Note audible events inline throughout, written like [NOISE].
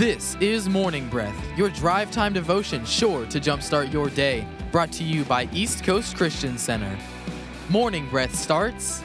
This is Morning Breath, your drive time devotion sure to jumpstart your day. Brought to you by East Coast Christian Center. Morning Breath starts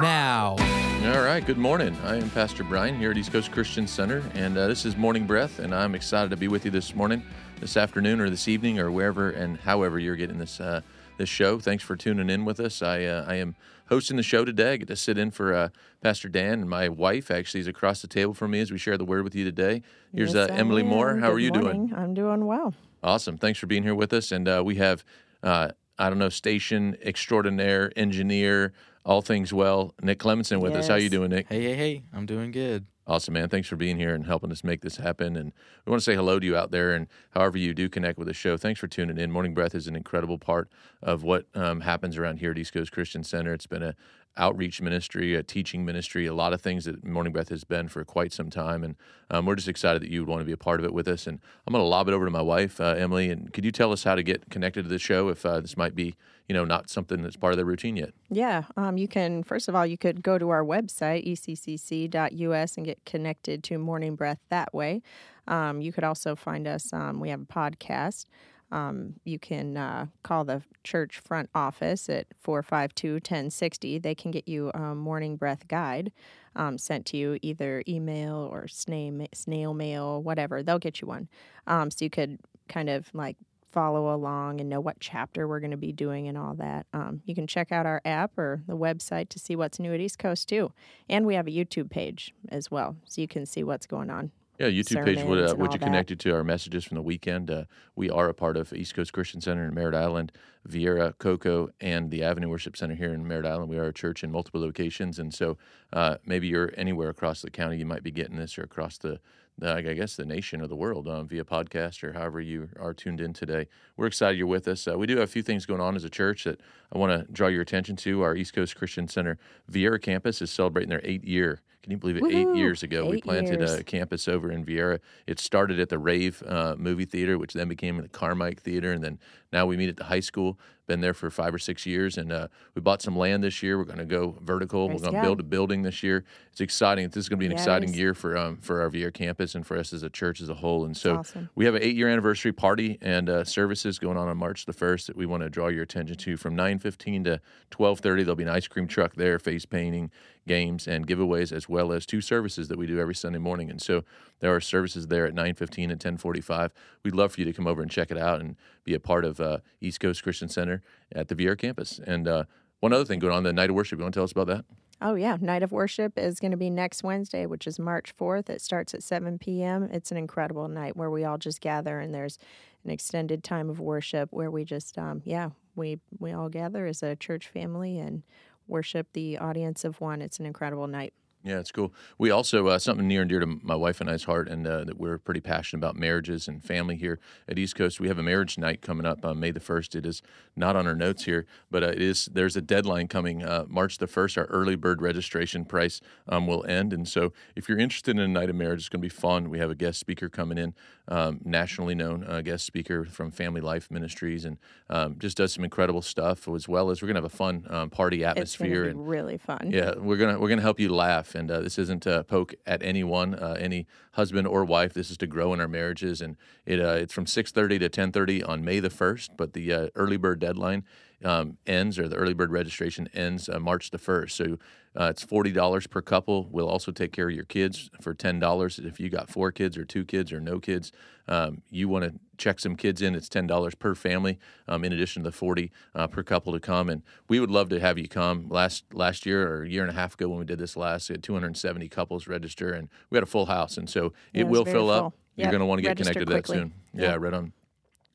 now. All right, good morning. I am Pastor Brian here at East Coast Christian Center, and uh, this is Morning Breath, and I'm excited to be with you this morning, this afternoon, or this evening, or wherever and however you're getting this uh, this show. Thanks for tuning in with us. I uh, I am hosting the show today. I get to sit in for uh, Pastor Dan, and my wife actually is across the table from me as we share the word with you today. Here's Yes, uh, Emily am. Moore. How Good are you morning. doing? I'm doing well. Awesome. Thanks for being here with us. And uh, we have, uh, I don't know, station extraordinaire, engineer, all things well, Nick Clemenson with us. How you doing, Nick? Hey, hey, hey, I'm doing good. Awesome, man. Thanks for being here and helping us make this happen. And we want to say hello to you out there. And however you do connect with the show, thanks for tuning in. Morning Breath is an incredible part of what um, happens around here at East Coast Christian Center. It's been a outreach ministry, a teaching ministry, a lot of things that Morning Breath has been for quite some time. And um, we're just excited that you would want to be a part of it with us. And I'm going to lob it over to my wife, uh, Emily. And could you tell us how to get connected to the show if uh, this might be, you know, not something that's part of their routine yet? Yeah, um, you can, first of all, you could go to our website, eccc.us, and get connected to Morning Breath that way. Um, you could also find us, um, we have a podcast. Um, you can uh, call the church front office at 452 1060. They can get you a Morning Breath guide um, sent to you, either email or snail, mail, whatever. They'll get you one. Um, so you could kind of like follow along and know what chapter we're going to be doing and all that. Um, you can check out our app or the website to see what's new at East Coast too. And we have a YouTube page as well, so you can see what's going on. Yeah, YouTube page would uh, would you that. connect you to our messages from the weekend? Uh, we are a part of East Coast Christian Center in Merritt Island, Viera, Cocoa, and the Avenue Worship Center here in Merritt Island. We are a church in multiple locations, and so uh, maybe you're anywhere across the county, you might be getting this, or across the, the I guess the nation or the world um, via podcast or however you are tuned in today. We're excited you're with us. Uh, we do have a few things going on as a church that I want to draw your attention to. Our East Coast Christian Center Viera campus is celebrating their eight year. Can you believe it? Eight years ago, we planted years. a campus over in Viera. It started at the Rave uh, movie theater, which then became the Carmike Theater, and then now we meet at the high school. Been there for five or six years, and uh, we bought some land this year. We're going to go vertical. Praise We're going to build a building this year. It's exciting. This is going to be an Yeah, exciting year for um, for our Viera campus and for us as a church as a whole. And so awesome. we have an eight year anniversary party and uh, services going on on March the first that we want to draw your attention to from nine fifteen to twelve thirty. There'll be an ice cream truck there, face painting, games, and giveaways, as well as two services that we do every Sunday morning. And so there are services there at nine fifteen and ten forty five. We'd love for you to come over and check it out and be a part of uh, East Coast Christian Center at the Viera campus. And uh, one other thing going on, the night of worship. You want to tell us about that? Oh, yeah. Night of Worship is going to be next Wednesday, which is March 4th. It starts at 7 p.m. It's an incredible night where we all just gather and there's an extended time of worship where we just, um, yeah, we, we all gather as a church family and worship the audience of one. It's an incredible night. Yeah, it's cool. We also uh, something near and dear to my wife and I's heart, and uh, that we're pretty passionate about marriages and family here at East Coast. We have a marriage night coming up on May the first. It is not on our notes here, but uh, it is. There's a deadline coming uh, March the first. Our early bird registration price um, will end, and so if you're interested in a night of marriage, it's going to be fun. We have a guest speaker coming in, um, nationally known uh, guest speaker from Family Life Ministries, and um, just does some incredible stuff as well as we're going to have a fun um, party atmosphere to be and really fun. yeah, we're gonna we're gonna help you laugh, and uh, this isn't to poke at anyone, uh, any husband or wife. This is to grow in our marriages, and it uh, it's from six thirty to ten thirty on May the first. But the uh, early bird deadline um, ends, or the early bird registration ends uh, March the first. So uh, it's forty dollars per couple. We'll also take care of your kids for ten dollars if you got four kids or two kids or no kids. Um, you want to check some kids in, it's ten dollars per family, um, in addition to the forty uh, per couple to come. And we would love to have you come. Last last year or a year and a half ago when we did this last, we had two hundred and seventy couples register, and we had a full house. And so it it will fill up. full. You're going to want to get Register connected to that quickly. soon. Yeah, right on.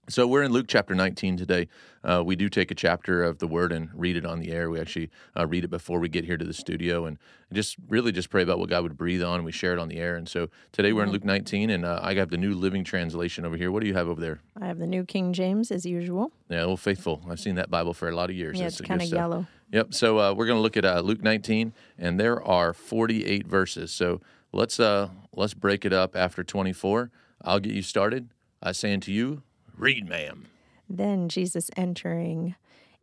So we're in Luke chapter 19 today. Uh, we do take a chapter of the Word and read it on the air. We actually uh, read it before we get here to the studio, and just really just pray about what God would breathe on. And we share it on the air. And so today we're in Luke 19, and uh, I have the New Living Translation over here. What do you have over there? I have the New King James as usual. Yeah, Old Faithful. I've seen that Bible for a lot of years. Yeah, That's it's kind of yellow. Yep. So uh, we're going to look at uh, Luke 19, and there are 48 verses. So let's uh, let's break it up after 24. I'll get you started. I say unto you, read, ma'am. Then Jesus entering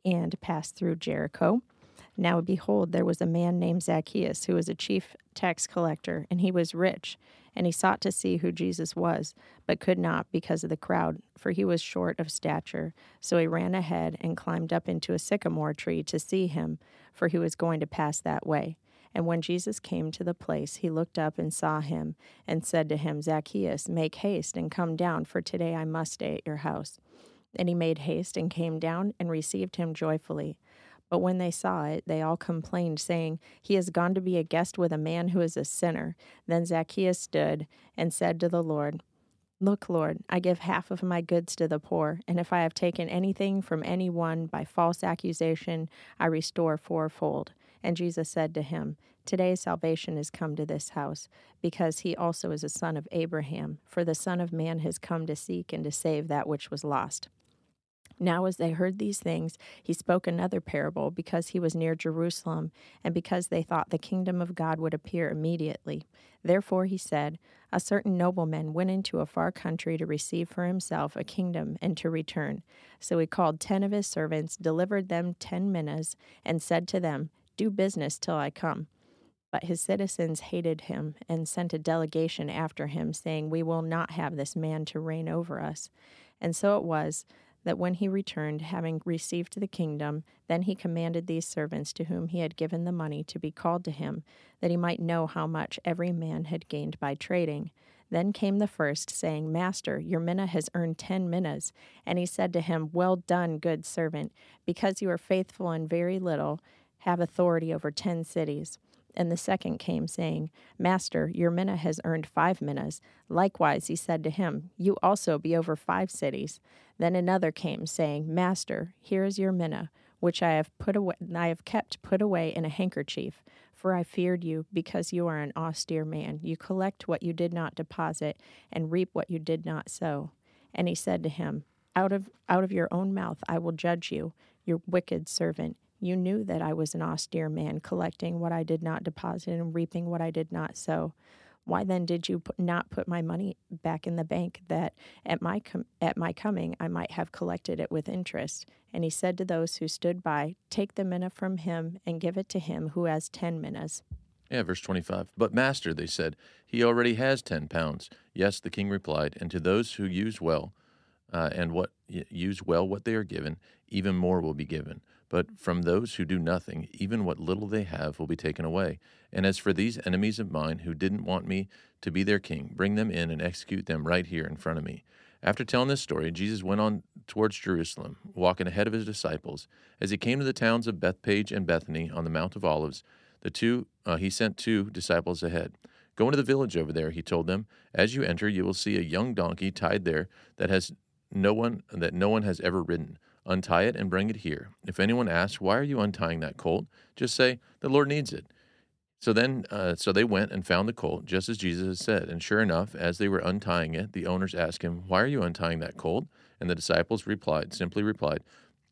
and passed through Jericho. Now behold, there was a man named Zacchaeus who was a chief tax collector, and he was rich. And he sought to see who Jesus was, but could not because of the crowd, for he was short of stature. So he ran ahead and climbed up into a sycamore tree to see him, for he was going to pass that way. And when Jesus came to the place, he looked up and saw him, and said to him, Zacchaeus, make haste and come down, for today I must stay at your house. And he made haste and came down and received him joyfully. But when they saw it, they all complained, saying, He has gone to be a guest with a man who is a sinner. Then Zacchaeus stood and said to the Lord, Look, Lord, I give half of my goods to the poor, and if I have taken anything from any one by false accusation, I restore fourfold. And Jesus said to him, Today salvation is come to this house, because he also is a son of Abraham, for the Son of Man has come to seek and to save that which was lost. Now, as they heard these things, he spoke another parable because he was near Jerusalem, and because they thought the kingdom of God would appear immediately. Therefore he said, A certain nobleman went into a far country to receive for himself a kingdom and to return. So he called ten of his servants, delivered them ten minas, and said to them, Do business till I come. But his citizens hated him and sent a delegation after him, saying, We will not have this man to reign over us. And so it was that when he returned, having received the kingdom, then he commanded these servants to whom he had given the money to be called to him, that he might know how much every man had gained by trading. Then came the first, saying, Master, your mina has earned ten minas. And he said to him, Well done, good servant, because you are faithful in very little, have authority over ten cities. And the second came, saying, Master, your mina has earned five minas. Likewise, he said to him, You also be over five cities. Then another came, saying, Master, here is your mina, which I have put away, I have kept put away in a handkerchief. For I feared you, because you are an austere man. You collect what you did not deposit, and reap what you did not sow. And he said to him, Out of out of your own mouth I will judge you, your wicked servant. You knew that I was an austere man, collecting what I did not deposit and reaping what I did not sow. Why then did you not put my money back in the bank that at my com- at my coming I might have collected it with interest? And he said to those who stood by, Take the mina from him and give it to him who has ten minas. Yeah, verse 25. But master, they said, he already has 10 pounds. Yes, the king replied, and to those who use well uh, and what use well what they are given, even more will be given. But from those who do nothing, even what little they have will be taken away. And as for these enemies of mine who didn't want me to be their king, bring them in and execute them right here in front of me. After telling this story, Jesus went on towards Jerusalem, walking ahead of his disciples. As he came to the towns of Bethphage and Bethany on the Mount of Olives, the two uh, he sent two disciples ahead. Go into the village over there, he told them. As you enter, you will see a young donkey tied there that has no one that no one has ever ridden. Untie it and bring it here. If anyone asks, Why are you untying that colt? just say, The Lord needs it. So then, uh, so they went and found the colt, just as Jesus had said. And sure enough, as they were untying it, the owners asked him, Why are you untying that colt? And the disciples replied, simply replied,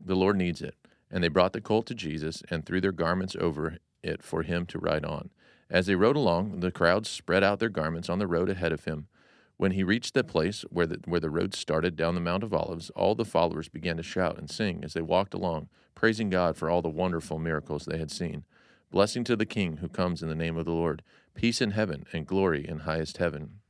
The Lord needs it. And they brought the colt to Jesus and threw their garments over it for him to ride on. As they rode along, the crowd spread out their garments on the road ahead of him. When he reached the place where the, where the road started down the Mount of Olives, all the followers began to shout and sing as they walked along, praising God for all the wonderful miracles they had seen. Blessing to the King who comes in the name of the Lord, peace in heaven and glory in highest heaven.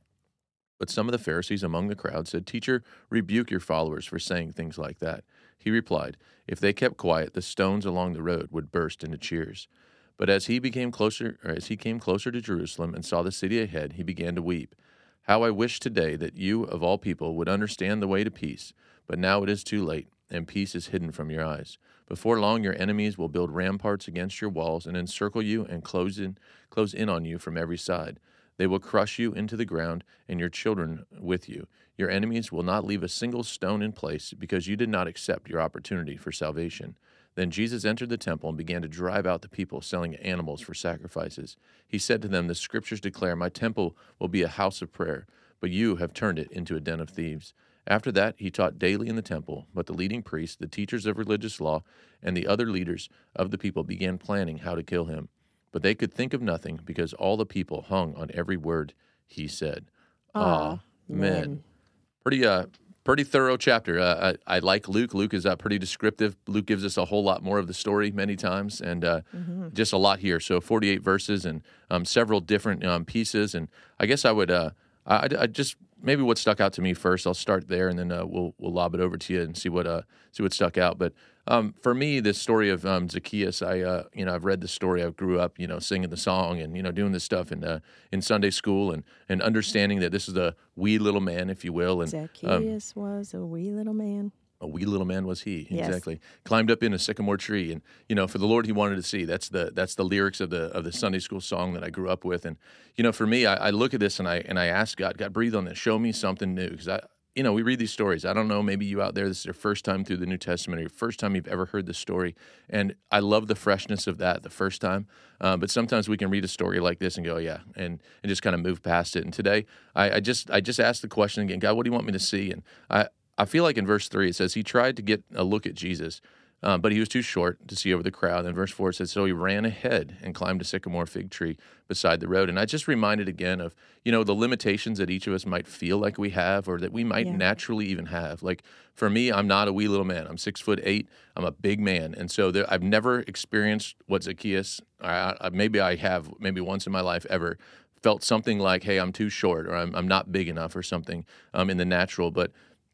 But some of the Pharisees among the crowd said, Teacher, rebuke your followers for saying things like that. He replied, If they kept quiet, the stones along the road would burst into cheers. But as he became closer, as he came closer to Jerusalem and saw the city ahead, he began to weep. How I wish today that you, of all people, would understand the way to peace, but now it is too late, and peace is hidden from your eyes. Before long, your enemies will build ramparts against your walls and encircle you and close in, close in on you from every side. They will crush you into the ground, and your children with you. Your enemies will not leave a single stone in place because you did not accept your opportunity for salvation. Then Jesus entered the temple and began to drive out the people selling animals for sacrifices. He said to them, The scriptures declare, My temple will be a house of prayer, but you have turned it into a den of thieves. After that, he taught daily in the temple, but the leading priests, the teachers of religious law, and the other leaders of the people began planning how to kill him. But they could think of nothing because all the people hung on every word he said. Amen. Amen. Pretty uh pretty thorough chapter. Uh, I, I, like Luke. Luke is uh, pretty descriptive. Luke gives us a whole lot more of the story many times, and uh, mm-hmm. just a lot here. So 48 verses and um, several different um, pieces. And I guess I would, uh, I, I, just maybe what stuck out to me first. I'll start there, and then uh, we'll we'll lob it over to you and see what uh, see what stuck out. But um, for me, this story of um, Zacchaeus, I uh, you know I've read the story. I grew up you know singing the song and you know doing this stuff in uh, in Sunday school and and understanding that this is a wee little man, if you will. And um, Zacchaeus um, was a wee little man. A wee little man was he yes. exactly climbed up in a sycamore tree and you know for the Lord he wanted to see that's the that's the lyrics of the of the Sunday school song that I grew up with and you know for me I, I look at this and I and I ask God God breathe on this show me something new because I you know, we read these stories. I don't know, maybe you out there, this is your first time through the New Testament or your first time you've ever heard the story. And I love the freshness of that the first time. Uh, but sometimes we can read a story like this and go, yeah, and, and just kind of move past it. And today, I, I just I just asked the question again, God, what do you want me to see? And I, I feel like in verse three, it says, He tried to get a look at Jesus. Um, but he was too short to see over the crowd. And verse 4 says, So he ran ahead and climbed a sycamore fig tree beside the road. And I just reminded again of, you know, the limitations that each of us might feel like we have or that we might yeah. naturally even have. Like for me, I'm not a wee little man. I'm six foot eight. I'm a big man. And so there, I've never experienced what Zacchaeus, I, I, maybe I have, maybe once in my life ever, felt something like, hey, I'm too short or I'm, I'm not big enough or something um, in the natural. But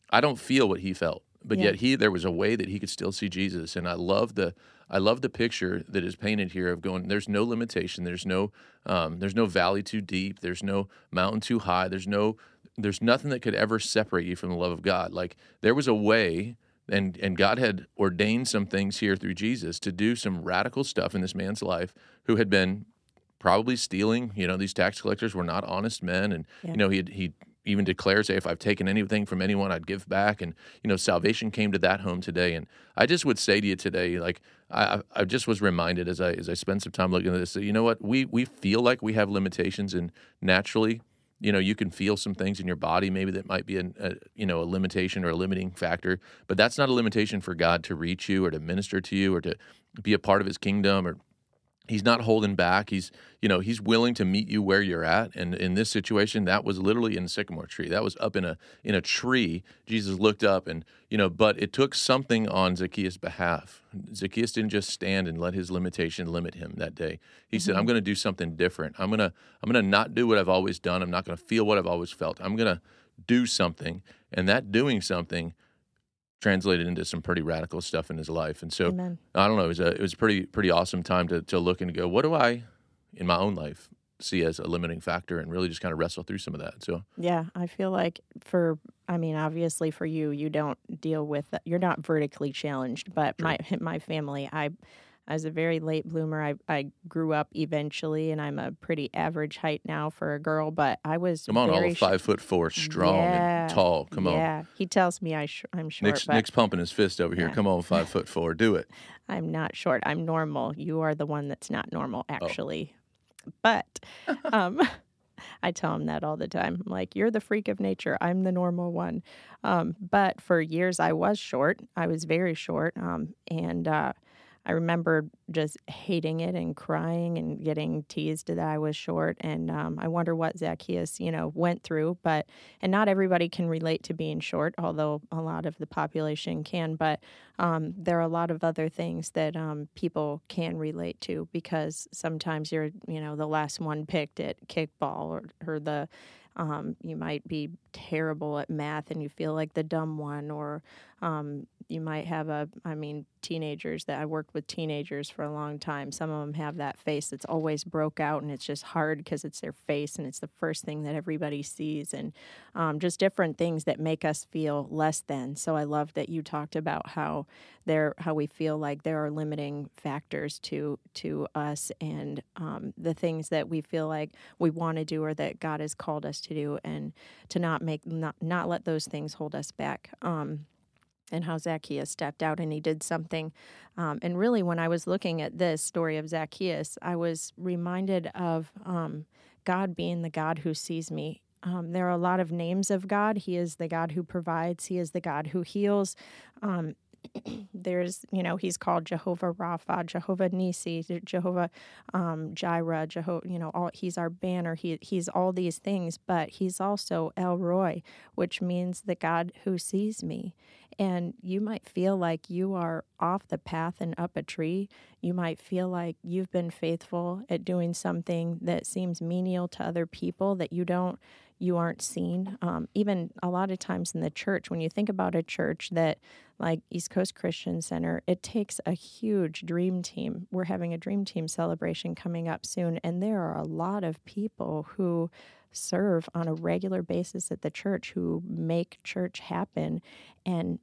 I don't feel what he felt but yeah. yet he there was a way that he could still see Jesus. And I love the I love the picture that is painted here of going there's no limitation. There's no um, there's no valley too deep. There's no mountain too high. There's no there's nothing that could ever separate you from the love of God. Like there was a way and and God had ordained some things here through Jesus to do some radical stuff in this man's life who had been probably stealing you know these tax collectors were not honest men. And yeah. you know he he even declares, hey, if I've taken anything from anyone, I'd give back. And, you know, salvation came to that home today. And I just would say to you today, like, I, I just was reminded as I, as I spent some time looking at this, that, you know what, we, we feel like we have limitations and naturally, you know, you can feel some things in your body maybe that might be a, a you know, a limitation or a limiting factor, but that's not a limitation for God to reach you or to minister to you or to be a part of his kingdom or he's not holding back. He's you know he's willing to meet you where you're at. And in this situation that was literally in a sycamore tree. That was up in a in a tree. Jesus looked up and you know but it took something on zacchaeus behalf. Zacchaeus didn't just stand and let his limitation limit him that day. He mm-hmm. said i'm going to do something different. I'm going to i'm going to not do what i've always done. I'm not going to feel what i've always felt. I'm going to do something. And that doing something translated into some pretty radical stuff in his life. And so Amen. I don't know, it was a it was a pretty pretty awesome time to to look and go, what do I in my own life see as a limiting factor and really just kind of wrestle through some of that. So Yeah, I feel like for I mean, obviously for you, you don't deal with you're not vertically challenged, but my [LAUGHS] my family, I I was a very late bloomer. I, I grew up eventually, and I'm a pretty average height now for a girl. But I was come on, all five foot four, strong yeah, and tall. Come yeah. on. Yeah, he tells me I sh- I'm short. Nick's, but, Nick's pumping his fist over here. Yeah. Come on, five foot four, do it. [LAUGHS] I'm not short. I'm normal. You are the one that's not normal, oh. actually. Oh. But [LAUGHS] um, [LAUGHS] I tell him that all the time. I'm like, you're the freak of nature. I'm the normal one. Um, but for years, I was short. I was very short. Um, and uh, I remember just hating it and crying and getting teased that I was short. And um, I wonder what Zacchaeus, you know, went through. But and not everybody can relate to being short, although a lot of the population can. But um, there are a lot of other things that um, people can relate to because sometimes you're, you know, the last one picked at kickball or, or the um, you might be terrible at math and you feel like the dumb one, or um, you might have a, I mean, teenagers that I worked with teenagers for a long time. Some of them have that face that's always broke out and it's just hard because it's their face and it's the first thing that everybody sees, and um, just different things that make us feel less than. So I love that you talked about how there, how we feel like there are limiting factors to to us and um, the things that we feel like we want to do or that God has called us to do, and to not make not not let those things hold us back. Um, and how Zacchaeus stepped out and he did something. Um, and really, when I was looking at this story of Zacchaeus, I was reminded of um, God being the God who sees me. Um, there are a lot of names of God. He is the God who provides, He is the God who heals. [CLEARS THROAT] There's, you know, he's called Jehovah Rapha, Jehovah Nisi, Jehovah um, Jireh, Jehovah, you know, all, he's our banner. He, he's all these things, but he's also El Roi, which means the God who sees me. And you might feel like you are off the path and up a tree. You might feel like you've been faithful at doing something that seems menial to other people that you don't you aren't seen. Um, even a lot of times in the church, when you think about a church that like East Coast Christian Center, it takes a huge dream team. We're having a dream team celebration coming up soon, and there are a lot of people who serve on a regular basis at the church who make church happen. And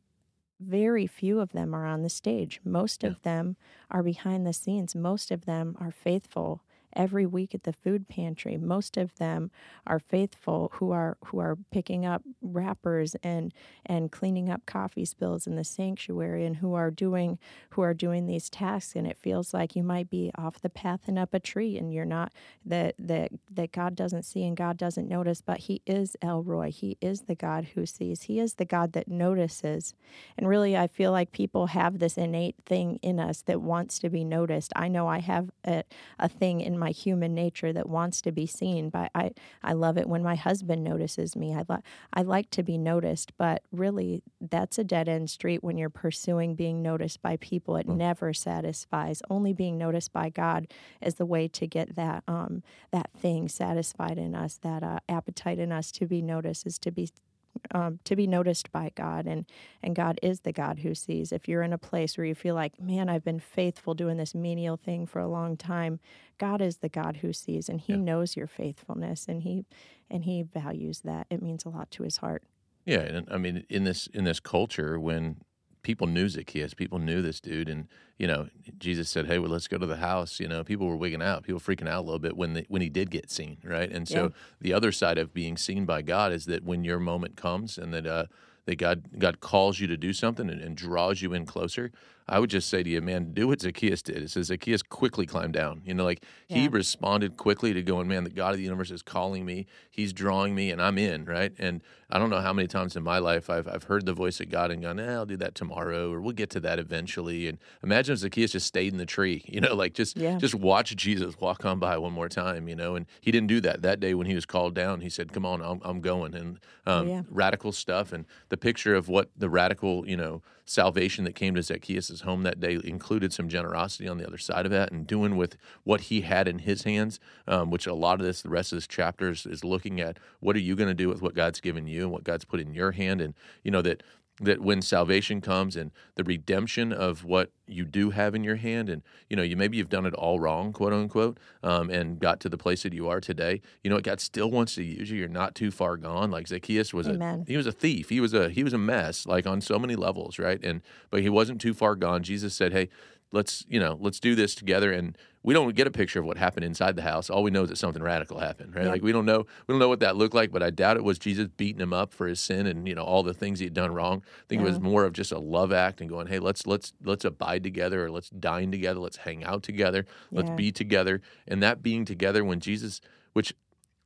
very few of them are on the stage. Most yeah. of them are behind the scenes. Most of them are faithful every week at the food pantry. Most of them are faithful who are who are picking up wrappers and and cleaning up coffee spills in the sanctuary and who are doing who are doing these tasks and it feels like you might be off the path and up a tree and you're not that that that God doesn't see and God doesn't notice but he is El Roi. He is the God who sees. He is the God that notices. And really I feel like people have this innate thing in us that wants to be noticed. I know I have a, a thing in my my human nature that wants to be seen. But I, I love it when my husband notices me. I, li- I like to be noticed, but really, that's a dead end street when you're pursuing being noticed by people. It mm. never satisfies. Only being noticed by God is the way to get that um, that thing satisfied in us, that uh, appetite in us to be noticed is to be um, to be noticed by God, and and God is the God who sees. If you're in a place where you feel like, man, I've been faithful doing this menial thing for a long time, God is the God who sees, and He yeah. knows your faithfulness, and He and He values that. It means a lot to His heart. Yeah, and I mean, in this in this culture, when people knew Zacchaeus. People knew this dude, and you know, Jesus said, "Hey, well, let's go to the house." You know, people were wigging out, people freaking out a little bit when the, when he did get seen, right? And so yeah. the other side of being seen by God is that when your moment comes, and that uh, that God God calls you to do something and, and, draws you in closer, I would just say to you, man, do what Zacchaeus did. It says Zacchaeus quickly climbed down. You know, like yeah. he responded quickly to going, man, the God of the universe is calling me. He's drawing me, and I'm in, right? And I don't know how many times in my life I've I've heard the voice of God and gone, eh, I'll do that tomorrow, or we'll get to that eventually. And imagine if Zacchaeus just stayed in the tree, [LAUGHS] you know, like just yeah. just watch Jesus walk on by one more time, you know. And he didn't do that that day when he was called down. He said, "Come on, I'm, I'm going." And um, yeah. radical stuff and the picture of what the radical, you know salvation that came to Zacchaeus' home that day included some generosity on the other side of that and doing with what he had in his hands, um, which a lot of this, the rest of this chapter is, is looking at what are you going to do with what God's given you and what God's put in your hand. And, you know, that that when salvation comes and the redemption of what you do have in your hand and you know you maybe you've done it all wrong quote unquote um, and got to the place that you are today you know god still wants to use you. You're not too far gone. Like zacchaeus was Amen. a he was a thief. He was a he was a mess like on so many levels right? And but he wasn't too far gone. Jesus said hey let's you know let's do this together. And we don't get a picture of what happened inside the house. All we know is that something radical happened right? Like we don't know we don't know what that looked like but i doubt it was jesus beating him up for his sin and you know all the things he had done wrong. I think yeah. it was more of just a love act and going hey let's let's let's abide together or let's dine together let's hang out together let's be together. And that being together when jesus which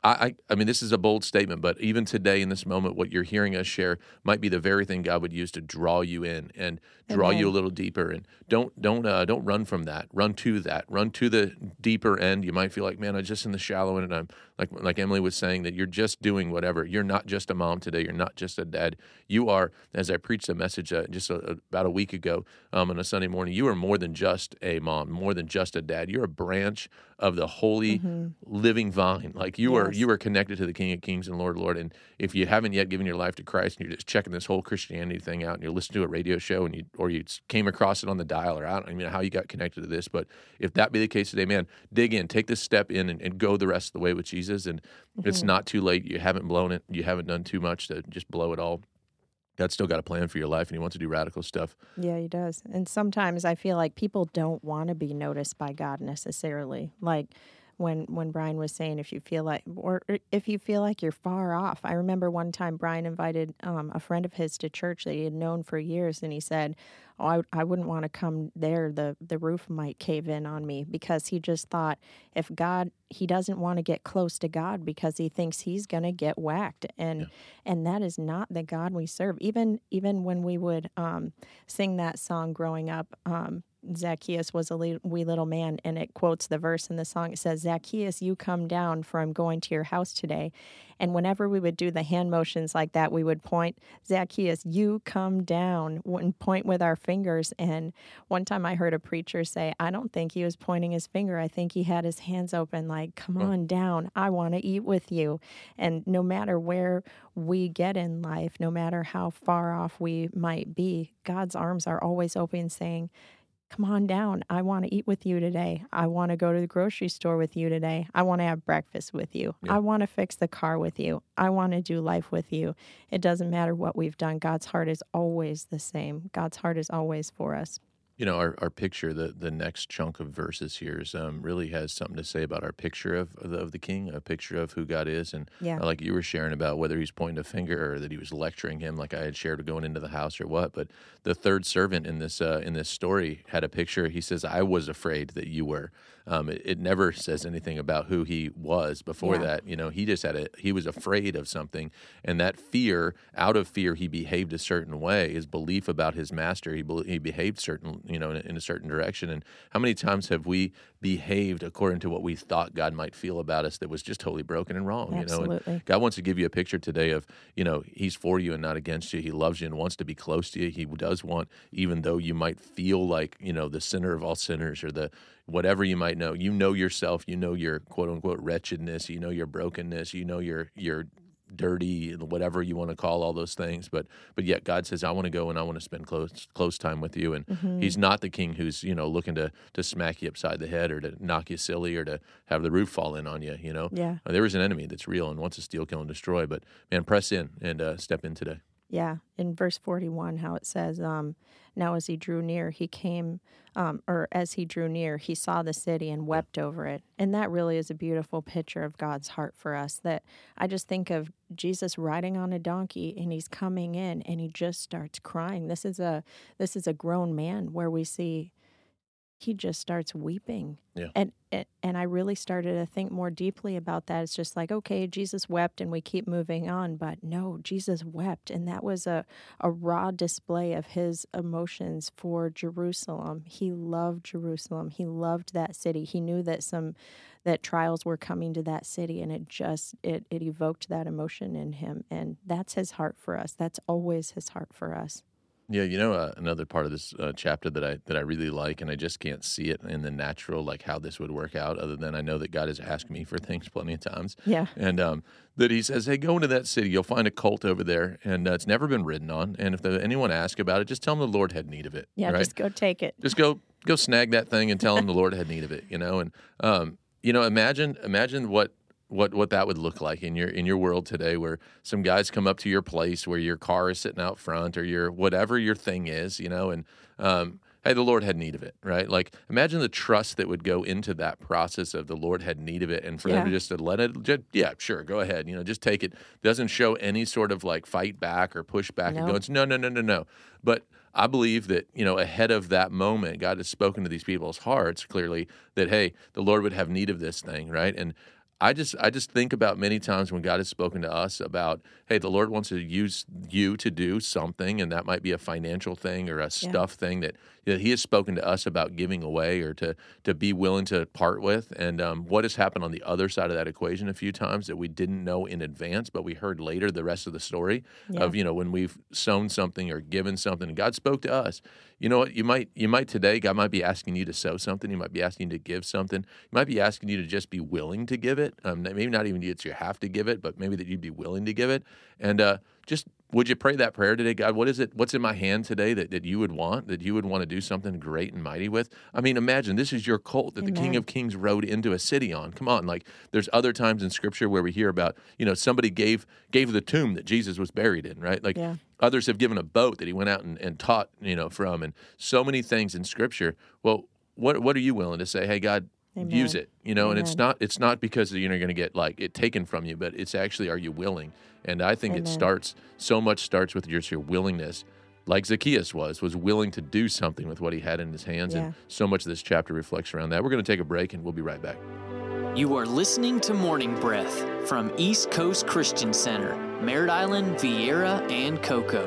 I, I mean, this is a bold statement, but even today in this moment, what you're hearing us share might be the very thing God would use to draw you in and draw Amen. you a little deeper. And don't don't uh, don't run from that. Run to that. Run to the deeper end. You might feel like, man, I'm just in the shallow end. And I'm like like Emily was saying that you're just doing whatever. You're not just a mom today. You're not just a dad. You are, as I preached a message uh, just a, about a week ago um, on a Sunday morning. You are more than just a mom. More than just a dad. You're a branch of the holy mm-hmm. living vine. Like you yes. are you are connected to the King of Kings and Lord Lord. And if you haven't yet given your life to Christ and you're just checking this whole Christianity thing out and you're listening to a radio show and you or you came across it on the dial or I don't even know how you got connected to this, but if that be the case today, man, dig in, take this step in and, and go the rest of the way with Jesus. And mm-hmm. it's not too late. You haven't blown it. You haven't done too much to just blow it all. God's still got a plan for your life and he wants to do radical stuff. Yeah, he does. And sometimes I feel like people don't want to be noticed by God necessarily. Like when when Brian was saying if you feel like or if you feel like you're far off. I remember one time Brian invited um, a friend of his to church that he had known for years, and he said, "Oh, I, I wouldn't want to come there. the The roof might cave in on me." Because he just thought if God, he doesn't want to get close to God because he thinks he's going to get whacked, and Yeah. and that is not the God we serve. Even even when we would um, sing that song growing up. Um, Zacchaeus was a wee little man, and it quotes the verse in the song. It says, Zacchaeus, you come down, for I'm going to your house today. And whenever we would do the hand motions like that, we would point, Zacchaeus, you come down, and point with our fingers. And one time I heard a preacher say, I don't think he was pointing his finger. I think he had his hands open, like, come on down. I want to eat with you. And no matter where we get in life, no matter how far off we might be, God's arms are always open, saying, Come on down. I want to eat with you today. I want to go to the grocery store with you today. I want to have breakfast with you. Yeah. I want to fix the car with you. I want to do life with you. It doesn't matter what we've done. God's heart is always the same. God's heart is always for us. You know, our, our picture, the, the next chunk of verses here is um, really has something to say about our picture of, of, the, of the king, a picture of who God is. And Yeah. uh, like you were sharing about whether he's pointing a finger or that he was lecturing him, like I had shared going into the house or what. But the third servant in this uh, in this story had a picture. He says, I was afraid that you were. Um, it, it never says anything about who he was before Yeah. that. You know, he just had a, he was afraid of something. And that fear, out of fear, he behaved a certain way. His belief about his master, he, bel- he behaved certain, you know, in, in a certain direction. And how many times have we behaved according to what we thought God might feel about us that was just totally broken and wrong? You know, and God wants to give you a picture today of, you know, He's for you and not against you. He loves you and wants to be close to you. He does want, even though you might feel like, you know, the sinner of all sinners or the whatever you might know, you know yourself, you know your quote unquote wretchedness, you know your brokenness, you know your your dirty, whatever you want to call all those things. But but yet God says, I want to go and I want to spend close close time with you. And Mm-hmm. He's not the king who's you know looking to to smack you upside the head or to knock you silly or to have the roof fall in on you. You know, Yeah. Uh, there is an enemy that's real and wants to steal, kill, and destroy. But man, press in and uh, step in today. Yeah, in verse 41, how it says, um, Now as he drew near, he came, um, or as he drew near, he saw the city and wept over it. And that really is a beautiful picture of God's heart for us. That I just think of Jesus riding on a donkey and he's coming in and he just starts crying. This is a this is a grown man where we see he just starts weeping. Yeah. And and- and I really started to think more deeply about that. It's just like, okay, Jesus wept and we keep moving on, but no, Jesus wept and that was a a raw display of his emotions for Jerusalem. He loved Jerusalem. He loved that city. He knew that some that trials were coming to that city and it just it it evoked that emotion in him and that's his heart for us. That's always his heart for us. Yeah, you know, uh, another part of this uh, chapter that I that I really like, and I just can't see it in the natural, like how this would work out. Other than I know that God has asked me for things plenty of times, Yeah. and um, that He says, "Hey, go into that city. You'll find a cult over there, and uh, it's never been ridden on. And if the, anyone asks about it, just tell them the Lord had need of it. Yeah, right? just go take it. just go go snag that thing and tell them the Lord had need of it. You know, and um, you know, imagine imagine what what what that would look like in your in your world today, where some guys come up to your place where your car is sitting out front or your whatever your thing is, you know, and um, hey, the Lord had need of it, right? Like imagine the trust that would go into that process of the Lord had need of it, and for them to just to let it, just, yeah, sure, go ahead, you know, just take it. Doesn't show any sort of like fight back or push back and No. go, no, no, no, no, no. But I believe that, you know, ahead of that moment, God has spoken to these people's hearts clearly that, hey, the Lord would have need of this thing, right? And I just I just think about many times when God has spoken to us about, hey, the Lord wants to use you to do something, and that might be a financial thing or a stuff thing that, that He has spoken to us about giving away or to to be willing to part with. And um, what has happened on the other side of that equation a few times that we didn't know in advance, but we heard later the rest of the story Yeah. of you know when we've sown something or given something, and God spoke to us. You know what? You might you might today God might be asking you to sow something. He might be asking you to give something. He might be asking you to just be willing to give it. Um, maybe not even that you have to give it, but maybe that you'd be willing to give it. And uh, just would you pray that prayer today, God? What is it? What's in my hand today that, that you would want, that you would want to do something great and mighty with? I mean, imagine this is your colt that the King of Kings rode into a city on. Come on, like there's other times in Scripture where we hear about, you know, somebody gave gave the tomb that Jesus was buried in, right? Like Yeah. others have given a boat that he went out and, and taught, you know, from, and so many things in Scripture. Well, what what are you willing to say? Hey, God, Amen. use it you know and it's not it's not because you're going to get like it taken from you but it's actually are you willing and i think it starts so much starts with just your willingness like zacchaeus was was willing to do something with what he had in his hands Yeah. and so much of this chapter reflects around that we're going to take a break and we'll be right back You are listening to Morning Breath from East Coast Christian Center, Merritt Island, Viera, and Cocoa.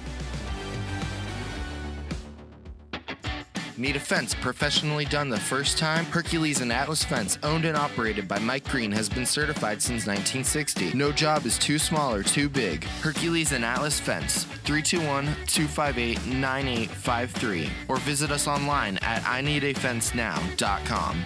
Need a fence professionally done the first time? Hercules and Atlas Fence, owned and operated by Mike Green, has been certified since 1960. No job is too small or too big. Hercules and Atlas Fence, 321 258 9853, or visit us online at IneedAFenceNow.com.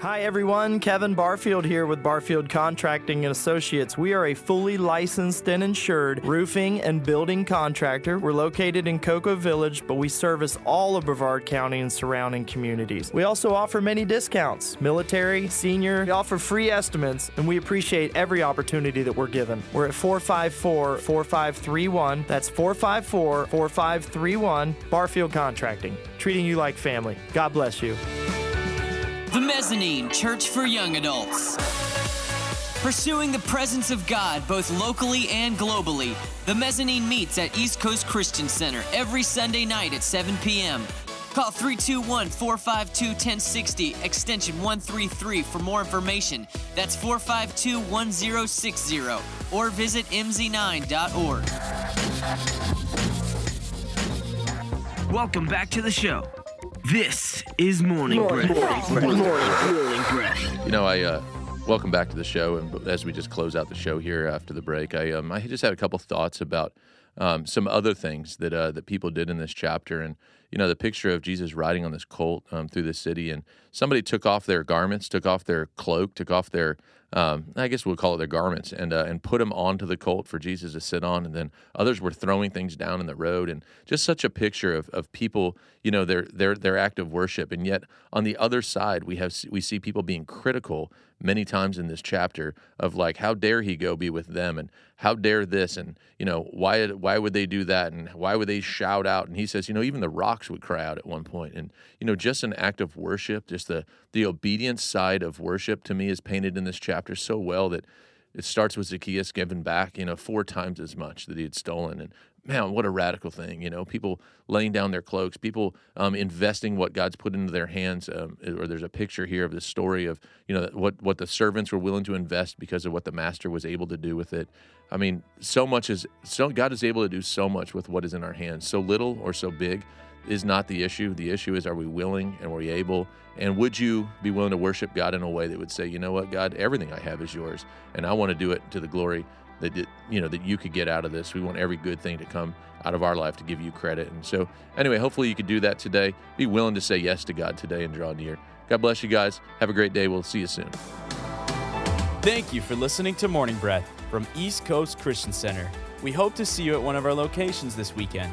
Hi everyone, Kevin Barfield here with Barfield Contracting and Associates. We are a fully licensed and insured roofing and building contractor. We're located in Cocoa Village, but we service all of Brevard County and surrounding communities. We also offer many discounts, military, senior. We offer free estimates, and we appreciate every opportunity that we're given. We're at 454 4531. That's 454 4531. Barfield Contracting, treating you like family. God bless you. The Mezzanine Church for Young Adults. Pursuing the presence of God both locally and globally, the Mezzanine meets at East Coast Christian Center every Sunday night at 7 p.m. Call 321 452 1060, extension 133 for more information. That's 452 1060, or visit mz9.org. Welcome back to the show. This is Morning Breath. Morning Breath. You know, I uh, welcome back to the show, and as we just close out the show here after the break, I um, I just had a couple thoughts about um, some other things that uh, that people did in this chapter, and you know, the picture of Jesus riding on this colt um, through the city, and somebody took off their garments, took off their cloak, took off their um, I guess we'll call it their garments, and uh, and put them onto the colt for Jesus to sit on, and then others were throwing things down in the road, and just such a picture of, of people, you know, their their their act of worship, and yet on the other side we have we see people being critical many times in this chapter of like how dare he go be with them, and how dare this, and you know why why would they do that, and why would they shout out, and he says, you know, even the rocks would cry out at one point, and you know just an act of worship, just the the obedience side of worship to me is painted in this chapter so well that it starts with Zacchaeus giving back, you know, four times as much that he had stolen. And man, what a radical thing, you know, people laying down their cloaks, people um, investing what God's put into their hands. Um, or there's a picture here of the story of, you know, what, what the servants were willing to invest because of what the master was able to do with it. I mean, so much is, so God is able to do so much with what is in our hands. So little or so big is not the issue. The issue is, are we willing and are we able? And would you be willing to worship God in a way that would say, you know what, God, everything I have is yours, and I want to do it to the glory that it, you know that you could get out of this. We want every good thing to come out of our life to give you credit. And so, anyway, hopefully you could do that today. Be willing to say yes to God today and draw near. God bless you guys. Have a great day. We'll see you soon. Thank you for listening to Morning Breath from East Coast Christian Center. We hope to see you at one of our locations this weekend.